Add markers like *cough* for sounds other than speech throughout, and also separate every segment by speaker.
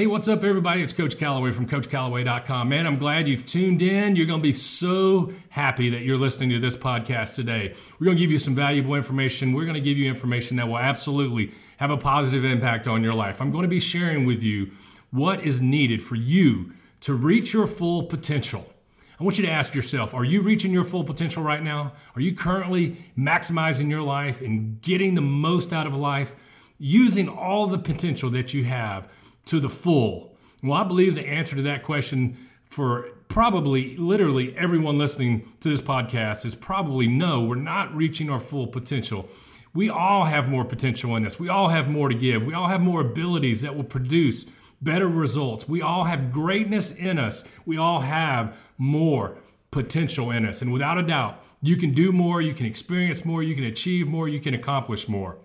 Speaker 1: Hey, what's up, everybody? It's Coach Callaway from CoachCallaway.com. Man, I'm glad you've tuned in. You're going to be so happy that you're listening to this podcast today. We're going to give you some valuable information. We're going to give you information that will absolutely have a positive impact on your life. I'm going to be sharing with you what is needed for you to reach your full potential. I want you to ask yourself Are you reaching your full potential right now? Are you currently maximizing your life and getting the most out of life, using all the potential that you have? To the full? Well, I believe the answer to that question for probably literally everyone listening to this podcast is probably no, we're not reaching our full potential. We all have more potential in us. We all have more to give. We all have more abilities that will produce better results. We all have greatness in us. We all have more potential in us. And without a doubt, you can do more, you can experience more, you can achieve more, you can accomplish more.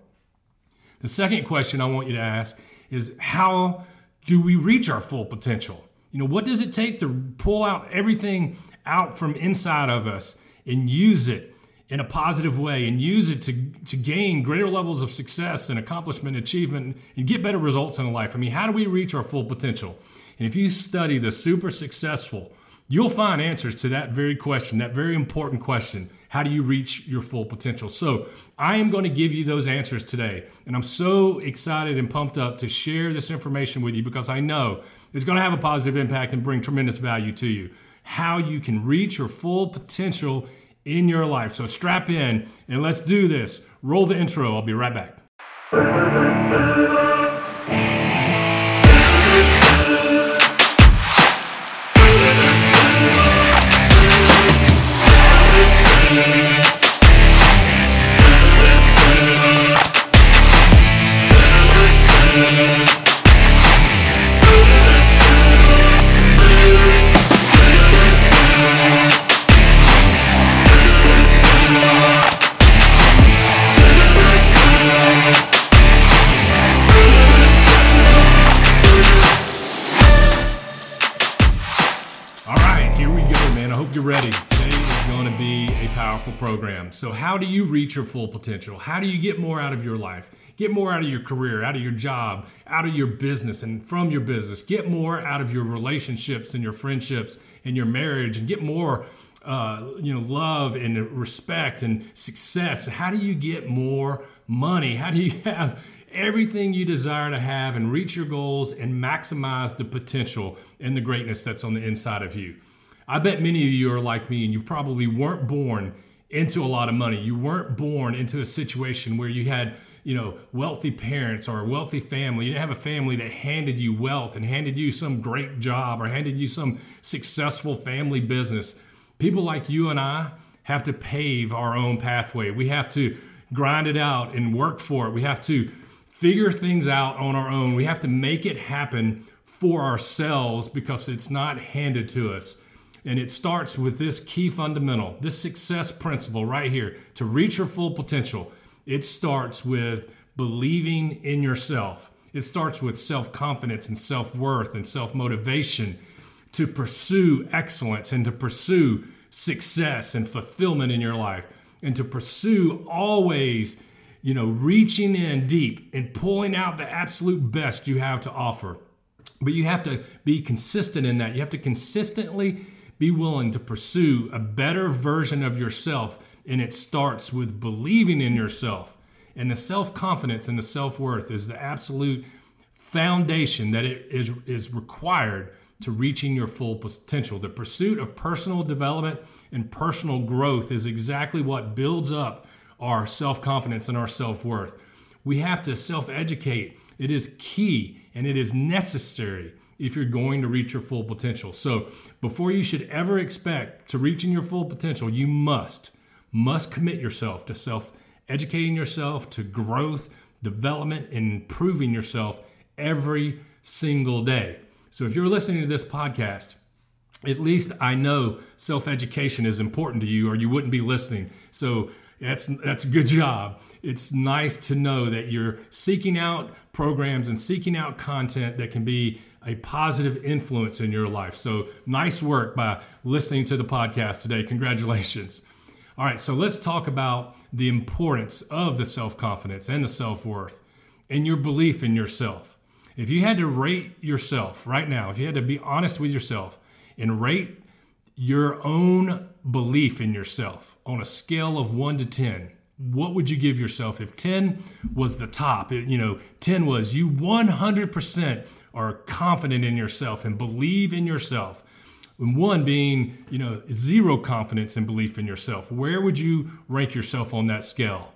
Speaker 1: The second question I want you to ask is how do we reach our full potential? You know, what does it take to pull out everything out from inside of us and use it in a positive way and use it to, to gain greater levels of success and accomplishment, achievement, and get better results in life? I mean, how do we reach our full potential? And if you study the super successful, you'll find answers to that very question, that very important question. How do you reach your full potential? So, I am going to give you those answers today. And I'm so excited and pumped up to share this information with you because I know it's going to have a positive impact and bring tremendous value to you. How you can reach your full potential in your life. So, strap in and let's do this. Roll the intro. I'll be right back. Reach your full potential? How do you get more out of your life? Get more out of your career, out of your job, out of your business, and from your business. Get more out of your relationships and your friendships and your marriage, and get more, uh, you know, love and respect and success. How do you get more money? How do you *laughs* have everything you desire to have and reach your goals and maximize the potential and the greatness that's on the inside of you? I bet many of you are like me and you probably weren't born into a lot of money. You weren't born into a situation where you had, you know, wealthy parents or a wealthy family. You didn't have a family that handed you wealth and handed you some great job or handed you some successful family business. People like you and I have to pave our own pathway. We have to grind it out and work for it. We have to figure things out on our own. We have to make it happen for ourselves because it's not handed to us. And it starts with this key fundamental, this success principle right here. To reach your full potential, it starts with believing in yourself. It starts with self confidence and self worth and self motivation to pursue excellence and to pursue success and fulfillment in your life and to pursue always, you know, reaching in deep and pulling out the absolute best you have to offer. But you have to be consistent in that. You have to consistently be willing to pursue a better version of yourself. And it starts with believing in yourself. And the self confidence and the self worth is the absolute foundation that it is, is required to reaching your full potential. The pursuit of personal development and personal growth is exactly what builds up our self confidence and our self worth. We have to self educate. It is key and it is necessary if you're going to reach your full potential. So, before you should ever expect to reaching your full potential, you must must commit yourself to self educating yourself, to growth, development and improving yourself every single day. So, if you're listening to this podcast, at least I know self education is important to you, or you wouldn't be listening. So, that's that's a good job. It's nice to know that you're seeking out programs and seeking out content that can be a positive influence in your life. So nice work by listening to the podcast today. Congratulations. All right, so let's talk about the importance of the self confidence and the self worth and your belief in yourself. If you had to rate yourself right now, if you had to be honest with yourself and rate your own belief in yourself on a scale of 1 to 10, what would you give yourself if 10 was the top? You know, 10 was you 100% are confident in yourself and believe in yourself. And one being, you know, zero confidence and belief in yourself. Where would you rank yourself on that scale?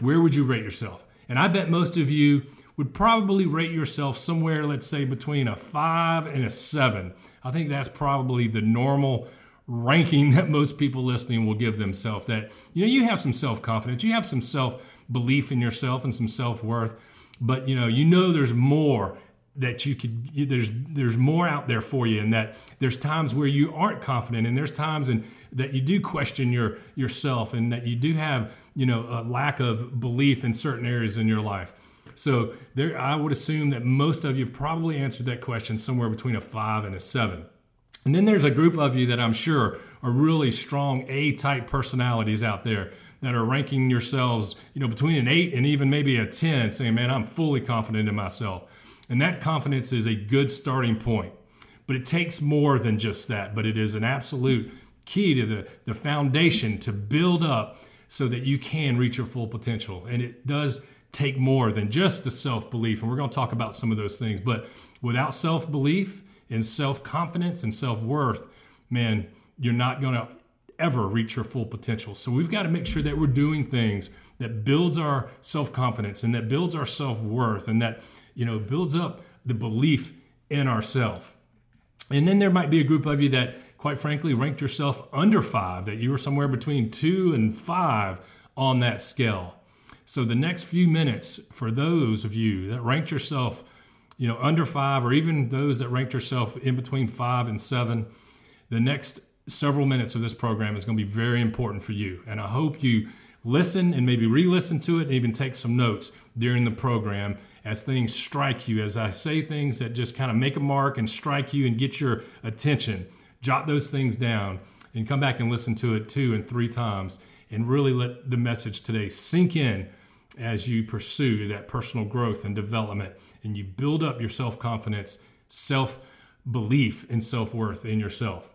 Speaker 1: Where would you rate yourself? And I bet most of you would probably rate yourself somewhere, let's say, between a five and a seven. I think that's probably the normal ranking that most people listening will give themselves that you know you have some self-confidence you have some self-belief in yourself and some self-worth but you know you know there's more that you could there's there's more out there for you and that there's times where you aren't confident and there's times and that you do question your yourself and that you do have you know a lack of belief in certain areas in your life so there i would assume that most of you probably answered that question somewhere between a five and a seven and then there's a group of you that I'm sure are really strong A type personalities out there that are ranking yourselves, you know, between an 8 and even maybe a 10 saying, "Man, I'm fully confident in myself." And that confidence is a good starting point. But it takes more than just that, but it is an absolute key to the the foundation to build up so that you can reach your full potential. And it does take more than just the self-belief, and we're going to talk about some of those things, but without self-belief, and self confidence and self worth, man, you're not going to ever reach your full potential. So we've got to make sure that we're doing things that builds our self confidence and that builds our self worth and that you know builds up the belief in ourself. And then there might be a group of you that, quite frankly, ranked yourself under five, that you were somewhere between two and five on that scale. So the next few minutes for those of you that ranked yourself you know, under five, or even those that ranked yourself in between five and seven, the next several minutes of this program is going to be very important for you. And I hope you listen and maybe re listen to it and even take some notes during the program as things strike you, as I say things that just kind of make a mark and strike you and get your attention. Jot those things down and come back and listen to it two and three times and really let the message today sink in as you pursue that personal growth and development and you build up your self confidence, self belief, and self worth in yourself.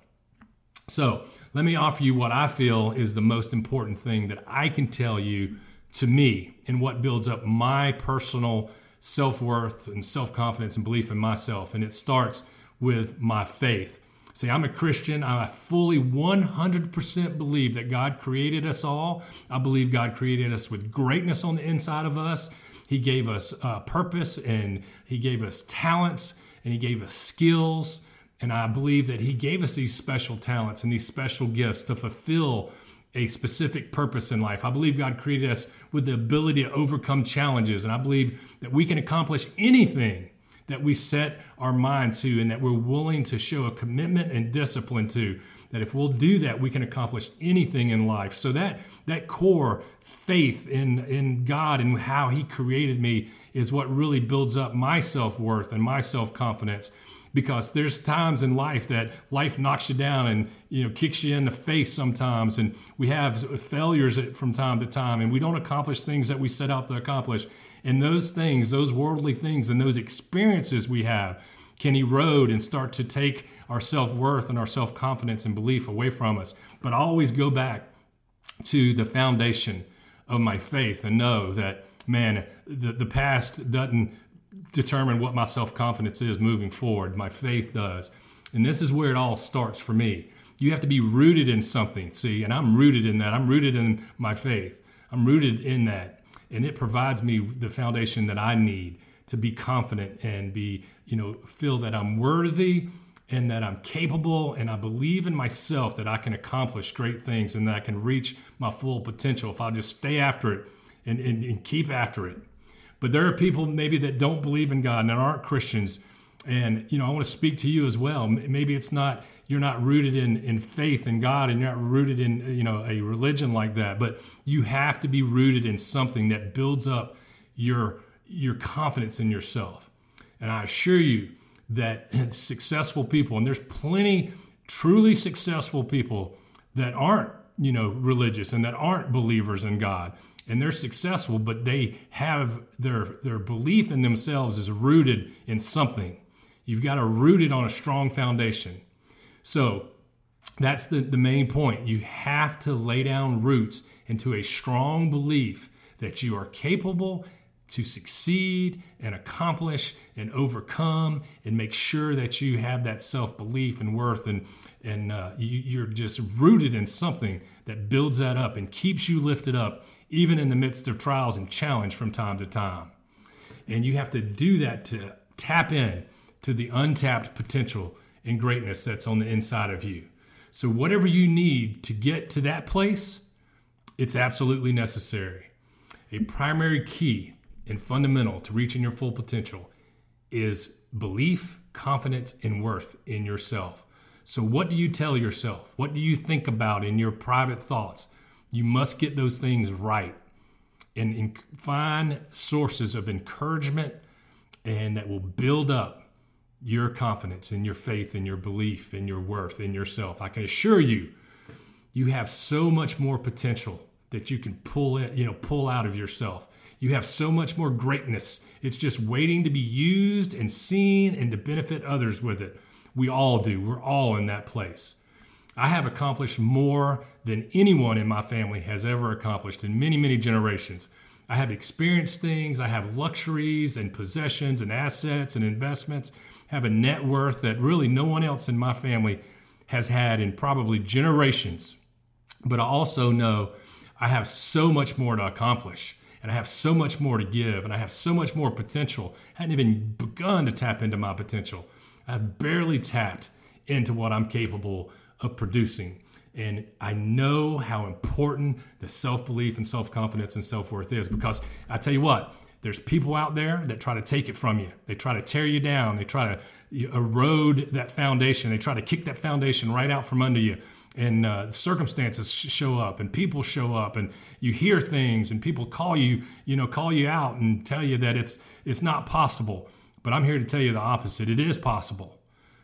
Speaker 1: So, let me offer you what I feel is the most important thing that I can tell you to me and what builds up my personal self worth and self confidence and belief in myself. And it starts with my faith. See, I'm a Christian. I fully 100% believe that God created us all. I believe God created us with greatness on the inside of us. He gave us uh, purpose and He gave us talents and He gave us skills. And I believe that He gave us these special talents and these special gifts to fulfill a specific purpose in life. I believe God created us with the ability to overcome challenges. And I believe that we can accomplish anything that we set our mind to and that we're willing to show a commitment and discipline to that if we'll do that we can accomplish anything in life so that that core faith in in God and how he created me is what really builds up my self-worth and my self-confidence because there's times in life that life knocks you down and you know kicks you in the face sometimes. And we have failures from time to time and we don't accomplish things that we set out to accomplish. And those things those worldly things and those experiences we have can erode and start to take our self-worth and our self-confidence and belief away from us. But always go back to the foundation of my faith and know that, man, the, the past doesn't determine what my self confidence is moving forward. My faith does. And this is where it all starts for me. You have to be rooted in something, see, and I'm rooted in that. I'm rooted in my faith. I'm rooted in that. And it provides me the foundation that I need to be confident and be, you know, feel that I'm worthy and that I'm capable and I believe in myself that I can accomplish great things and that I can reach my full potential if I'll just stay after it and, and, and keep after it. But there are people maybe that don't believe in God and aren't Christians. And, you know, I want to speak to you as well. Maybe it's not, you're not rooted in, in faith in God and you're not rooted in, you know, a religion like that, but you have to be rooted in something that builds up your, your confidence in yourself. And I assure you, that *clears throat* successful people, and there's plenty truly successful people that aren't, you know, religious and that aren't believers in God. And they're successful, but they have their their belief in themselves is rooted in something. You've got to root it on a strong foundation. So that's the, the main point. You have to lay down roots into a strong belief that you are capable to succeed and accomplish and overcome and make sure that you have that self-belief and worth and and uh, you, are just rooted in something that builds that up and keeps you lifted up even in the midst of trials and challenge from time to time and you have to do that to tap in to the untapped potential and greatness that's on the inside of you so whatever you need to get to that place it's absolutely necessary a primary key and fundamental to reaching your full potential is belief, confidence, and worth in yourself. So, what do you tell yourself? What do you think about in your private thoughts? You must get those things right and, find sources of encouragement and that will build up your confidence and your faith and your belief and your worth in yourself. I can assure you, you have so much more potential that you can pull it, you know, pull out of yourself. You have so much more greatness. It's just waiting to be used and seen and to benefit others with it. We all do. We're all in that place. I have accomplished more than anyone in my family has ever accomplished in many, many generations. I have experienced things, I have luxuries and possessions and assets and investments, I have a net worth that really no one else in my family has had in probably generations. But I also know I have so much more to accomplish and I have so much more to give, and I have so much more potential. I hadn't even begun to tap into my potential. I've barely tapped into what I'm capable of producing. And I know how important the self belief and self confidence and self worth is because I tell you what, there's people out there that try to take it from you. They try to tear you down. They try to erode that foundation. They try to kick that foundation right out from under you and uh, circumstances show up and people show up and you hear things and people call you you know call you out and tell you that it's it's not possible but i'm here to tell you the opposite it is possible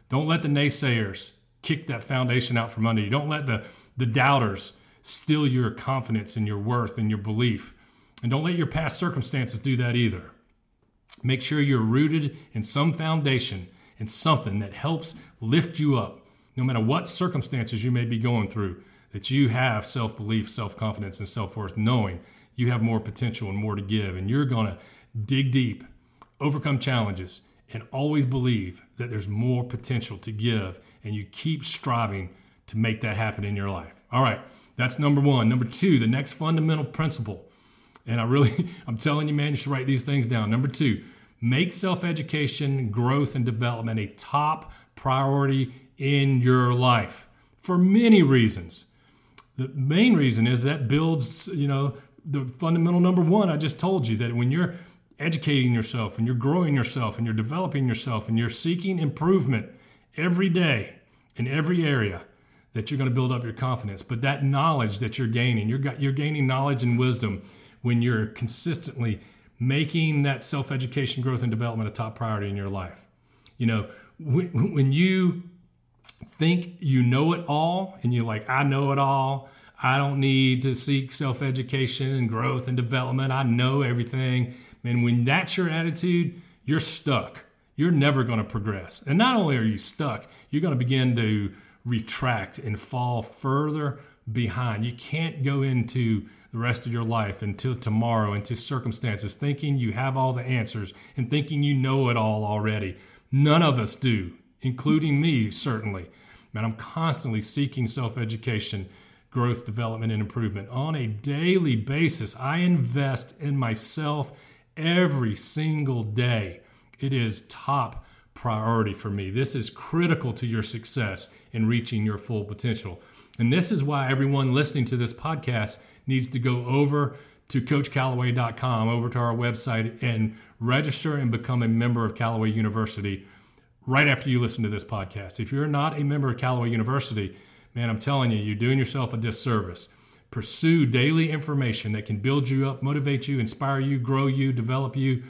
Speaker 1: don't let the naysayers kick that foundation out from under you don't let the the doubters steal your confidence and your worth and your belief and don't let your past circumstances do that either make sure you're rooted in some foundation and something that helps lift you up no matter what circumstances you may be going through, that you have self belief, self confidence, and self worth, knowing you have more potential and more to give. And you're going to dig deep, overcome challenges, and always believe that there's more potential to give. And you keep striving to make that happen in your life. All right, that's number one. Number two, the next fundamental principle. And I really, *laughs* I'm telling you, man, you should write these things down. Number two, make self education, growth, and development a top priority in your life for many reasons. The main reason is that builds, you know, the fundamental number one I just told you that when you're educating yourself and you're growing yourself and you're developing yourself and you're seeking improvement every day in every area, that you're going to build up your confidence. But that knowledge that you're gaining, you're, you're gaining knowledge and wisdom when you're consistently making that self education, growth, and development a top priority in your life. You know, when, when you think you know it all and you're like, I know it all. I don't need to seek self education and growth and development. I know everything. And when that's your attitude, you're stuck. You're never going to progress. And not only are you stuck, you're going to begin to retract and fall further behind. You can't go into the rest of your life until tomorrow, into circumstances, thinking you have all the answers and thinking you know it all already. None of us do, including me, certainly. Man, I'm constantly seeking self education, growth, development, and improvement on a daily basis. I invest in myself every single day. It is top priority for me. This is critical to your success in reaching your full potential. And this is why everyone listening to this podcast needs to go over to coachcallaway.com, over to our website, and register and become a member of Callaway University right after you listen to this podcast. If you're not a member of Callaway University, man, I'm telling you, you're doing yourself a disservice. Pursue daily information that can build you up, motivate you, inspire you, grow you, develop you,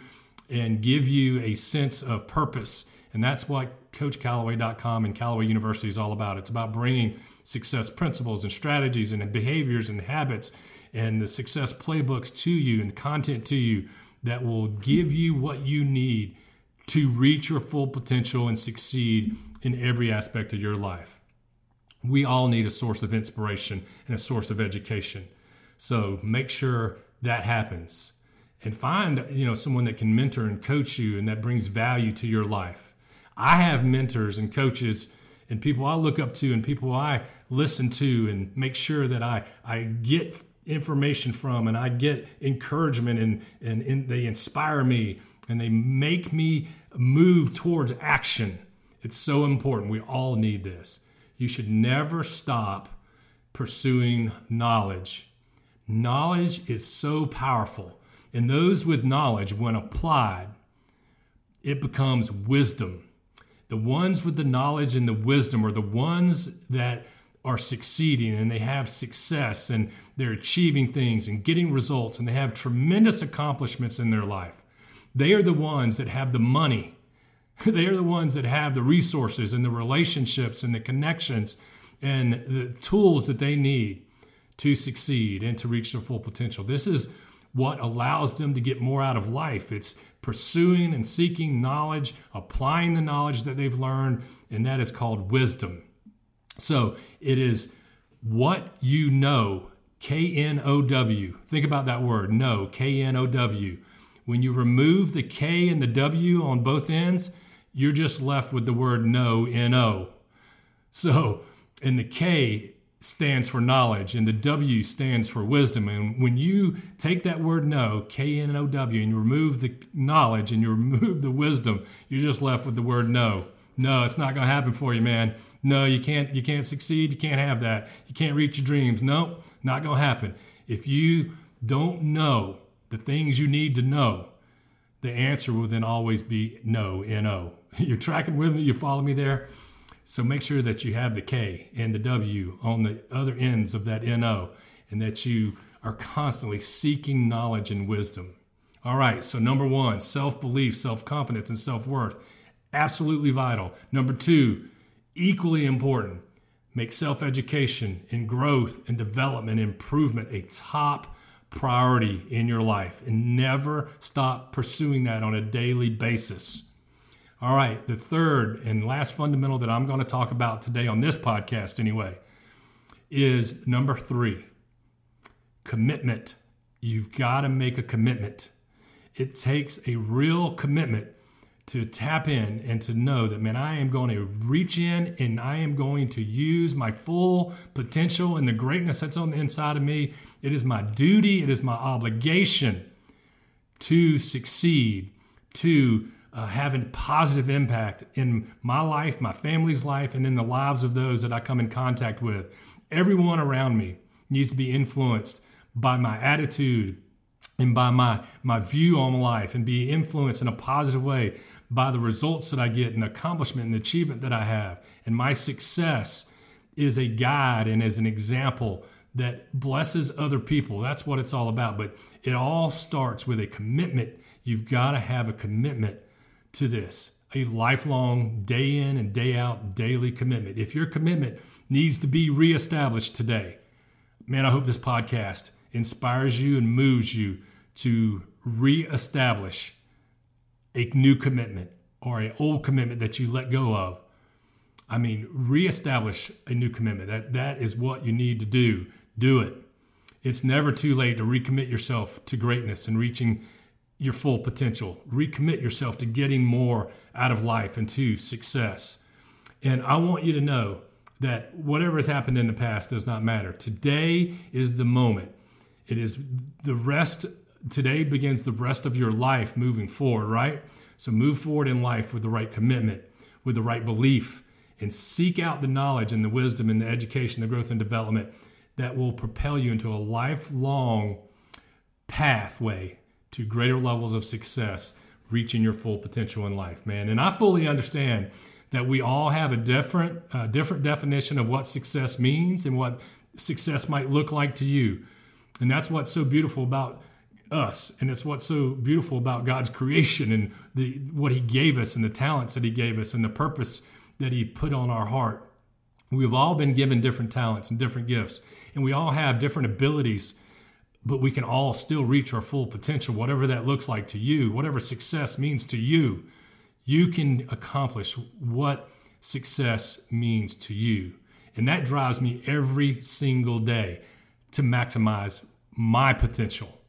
Speaker 1: and give you a sense of purpose. And that's what CoachCallaway.com and Callaway University is all about. It's about bringing success principles and strategies and behaviors and habits and the success playbooks to you and content to you that will give you what you need to reach your full potential and succeed in every aspect of your life. We all need a source of inspiration and a source of education. So make sure that happens and find, you know, someone that can mentor and coach you and that brings value to your life. I have mentors and coaches and people I look up to and people I listen to and make sure that I, I get information from and I get encouragement and, and, and they inspire me and they make me move towards action. It's so important. We all need this. You should never stop pursuing knowledge. Knowledge is so powerful. And those with knowledge, when applied, it becomes wisdom. The ones with the knowledge and the wisdom are the ones that are succeeding and they have success and they're achieving things and getting results and they have tremendous accomplishments in their life. They are the ones that have the money. *laughs* They are the ones that have the resources and the relationships and the connections and the tools that they need to succeed and to reach their full potential. This is what allows them to get more out of life. It's pursuing and seeking knowledge, applying the knowledge that they've learned, and that is called wisdom. So it is what you know, K N O W. Think about that word, know, K N O W. When you remove the K and the W on both ends, you're just left with the word know, N O. So, and the K stands for knowledge and the W stands for wisdom. And when you take that word know, K N O W, and you remove the knowledge and you remove the wisdom, you're just left with the word no. No, it's not going to happen for you, man. No, you can't you can't succeed. You can't have that. You can't reach your dreams. No, not going to happen. If you don't know the things you need to know, the answer will then always be no, N O. *laughs* You're tracking with me? You follow me there? So make sure that you have the K and the W on the other ends of that NO and that you are constantly seeking knowledge and wisdom. All right, so number one, self belief, self confidence, and self worth. Absolutely vital. Number two, equally important, make self education and growth and development improvement a top priority in your life and never stop pursuing that on a daily basis. All right, the third and last fundamental that I'm going to talk about today on this podcast, anyway, is number three commitment. You've got to make a commitment. It takes a real commitment to tap in and to know that, man, I am going to reach in and I am going to use my full potential and the greatness that's on the inside of me. It is my duty, it is my obligation to succeed, to uh, having positive impact in my life, my family's life, and in the lives of those that I come in contact with. Everyone around me needs to be influenced by my attitude and by my, my view on life and be influenced in a positive way by the results that I get and the accomplishment and the achievement that I have. And my success is a guide and as an example that blesses other people. That's what it's all about. But it all starts with a commitment. You've got to have a commitment to this a lifelong, day in and day out, daily commitment. If your commitment needs to be reestablished today, man, I hope this podcast inspires you and moves you to reestablish a new commitment or an old commitment that you let go of. I mean, reestablish a new commitment. That that is what you need to do. Do it. It's never too late to recommit yourself to greatness and reaching your full potential. Recommit yourself to getting more out of life and to success. And I want you to know that whatever has happened in the past does not matter. Today is the moment. It is the rest, today begins the rest of your life moving forward, right? So move forward in life with the right commitment, with the right belief, and seek out the knowledge and the wisdom and the education, the growth and development that will propel you into a lifelong pathway to greater levels of success, reaching your full potential in life, man. And I fully understand that we all have a different, uh, different definition of what success means and what success might look like to you. And that's what's so beautiful about us and it's what's so beautiful about God's creation and the what he gave us and the talents that he gave us and the purpose that he put on our heart. We've all been given different talents and different gifts and we all have different abilities but we can all still reach our full potential, whatever that looks like to you, whatever success means to you. You can accomplish what success means to you. And that drives me every single day to maximize my potential.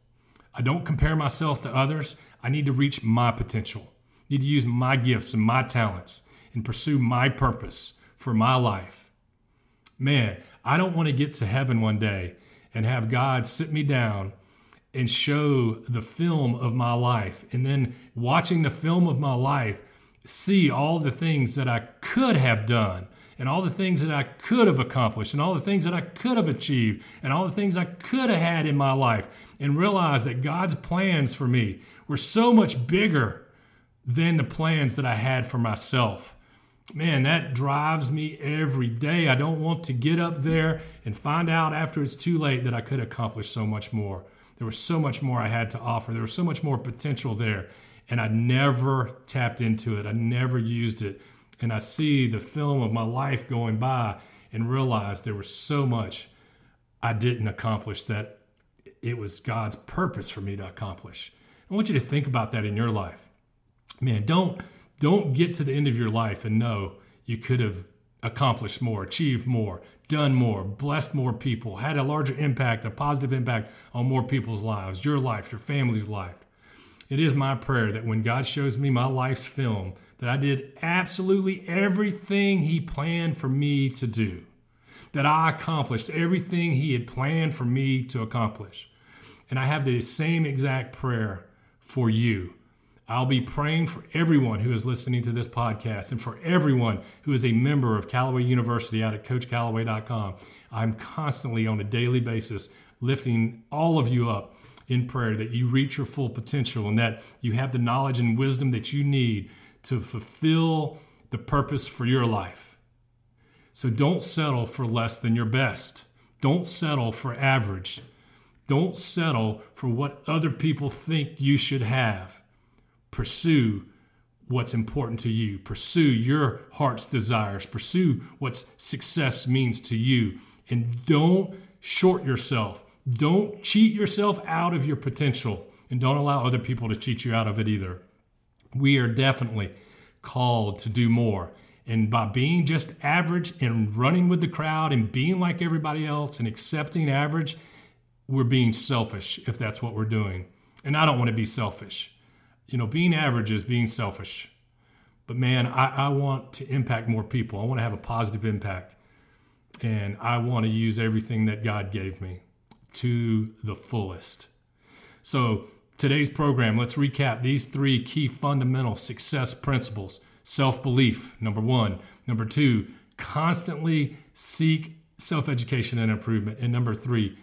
Speaker 1: I don't compare myself to others. I need to reach my potential. I need to use my gifts and my talents and pursue my purpose for my life. Man, I don't want to get to heaven one day and have God sit me down and show the film of my life. And then watching the film of my life, see all the things that I could have done and all the things that I could have accomplished and all the things that I could have achieved and all the things I could have had in my life and realize that God's plans for me were so much bigger than the plans that I had for myself. Man, that drives me every day. I don't want to get up there and find out after it's too late that I could accomplish so much more. There was so much more I had to offer. There was so much more potential there. And I never tapped into it. I never used it. And I see the film of my life going by and realize there was so much I didn't accomplish that it was God's purpose for me to accomplish. I want you to think about that in your life. Man, don't don't get to the end of your life and know you could have accomplished more, achieved more, done more, blessed more people, had a larger impact, a positive impact on more people's lives, your life, your family's life. It is my prayer that when God shows me my life's film, that I did absolutely everything He planned for me to do, that I accomplished everything He had planned for me to accomplish. And I have the same exact prayer for you I'll be praying for everyone who is listening to this podcast and for everyone who is a member of Callaway University out at CoachCallaway.com. I'm constantly on a daily basis lifting all of you up in prayer that you reach your full potential and that you have the knowledge and wisdom that you need to fulfill the purpose for your life. So don't settle for less than your best. Don't settle for average. Don't settle for what other people think you should have pursue what's important to you. Pursue your heart's desires. Pursue what success means to you. And don't short yourself. Don't cheat yourself out of your potential. And don't allow other people to cheat you out of it either. We are definitely called to do more. And by being just average and running with the crowd and being like everybody else and accepting average, we're being selfish if that's what we're doing. And I don't want to be selfish you know, being average is being selfish. But man, I, I want to impact more people. I want to have a positive impact. And I want to use everything that God gave me to the fullest. So, today's program, let's recap these three key fundamental success principles self belief, number one. Number two, constantly seek self education and improvement. And number three,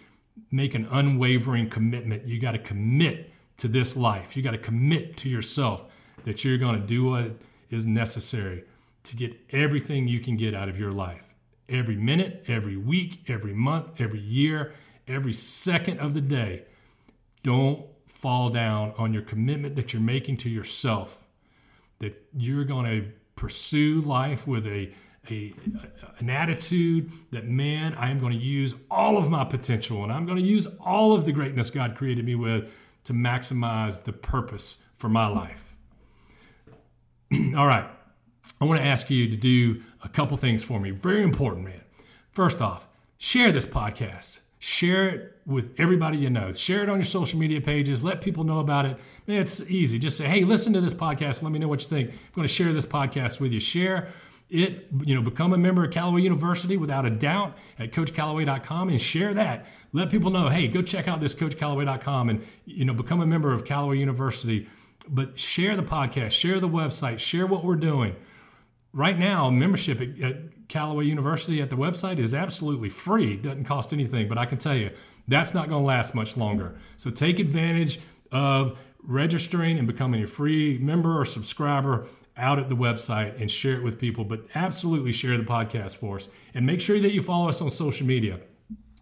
Speaker 1: make an unwavering commitment. You got to commit to this life. You got to commit to yourself that you're going to do what is necessary to get everything you can get out of your life. Every minute, every week, every month, every year, every second of the day. Don't fall down on your commitment that you're making to yourself, that you're going to pursue life with a, a, an attitude that, man, I am going to use all of my potential and I'm going to use all of the greatness God created me with to maximize the purpose for my life. *clears throat* All right. I want to ask you to do a couple things for me. Very important, man. First off, share this podcast. Share it with everybody you know. Share it on your social media pages. Let people know about it. Man, it's easy. Just say, hey, listen to this podcast. Let me know what you think. I'm going to share this podcast with you. Share it, you know, become a member of Callaway University without a doubt at coachcallaway.com and share that. Let people know, hey, go check out this coachcallaway.com and, you know, become a member of Callaway University. But share the podcast, share the website, share what we're doing. Right now, membership at, at Callaway University at the website is absolutely free. It doesn't cost anything, but I can tell you that's not going to last much longer. So take advantage of registering and becoming a free member or subscriber out at the website and share it with people. But absolutely share the podcast for us. And make sure that you follow us on social media.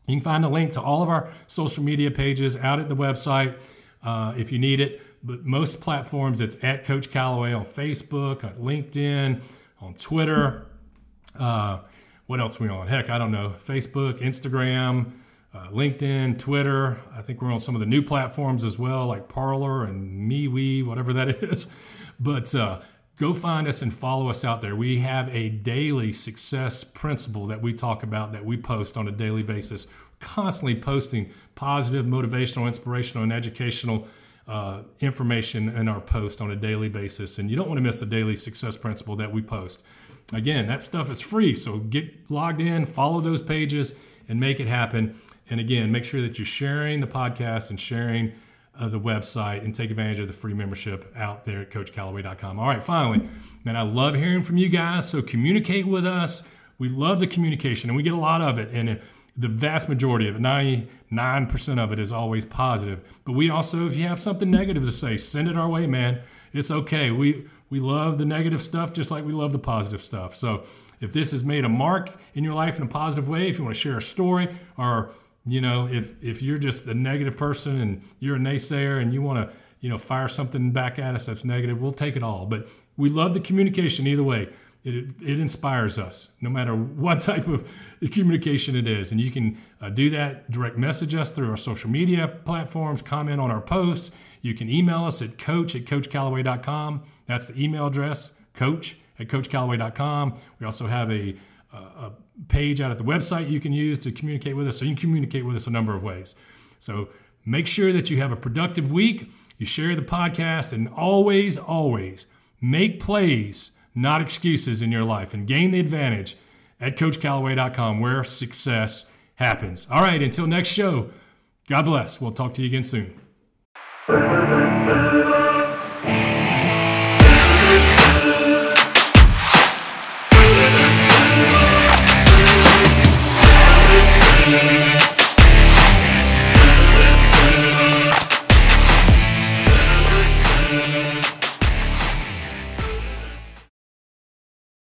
Speaker 1: You can find a link to all of our social media pages out at the website uh, if you need it. But most platforms, it's at Coach Callaway on Facebook, on LinkedIn, on Twitter. Uh, what else we on? Heck, I don't know. Facebook, Instagram, uh, LinkedIn, Twitter. I think we're on some of the new platforms as well, like Parler and MeWe, whatever that *laughs* is. But uh, go find us and follow us out there. We have a daily success principle that we talk about that we post on a daily basis, constantly posting positive, motivational, inspirational, and educational uh, information in our post on a daily basis. And you don't want to miss a daily success principle that we post. Again, that stuff is free. So get logged in, follow those pages, and make it happen. And again, make sure that you're sharing the podcast and sharing uh, the website and take advantage of the free membership out there at coachcallaway.com. All right, finally, man, I love hearing from you guys. So communicate with us. We love the communication and we get a lot of it. And the vast majority of it, 99% of it, is always positive. But we also, if you have something negative to say, send it our way, man. It's okay. We, we love the negative stuff just like we love the positive stuff. So if this has made a mark in your life in a positive way, if you want to share a story or you know, if if you're just a negative person and you're a naysayer and you want to, you know, fire something back at us that's negative, we'll take it all. But we love the communication either way. It, it inspires us no matter what *laughs* type of communication it is. And you can uh, do that, direct message us through our social media platforms, comment on our posts. You can email us at coach at coachcallaway.com. That's the email address, coach at coachcallaway.com. We also have a, a, a page out at the website you can use to communicate with us. So you can communicate with us a number of ways. So make sure that you have a productive week. You share the podcast and always, always make plays, not excuses in your life and gain the advantage at CoachCallaway.com where success happens. All right, until next show, God bless. We'll talk to you again soon.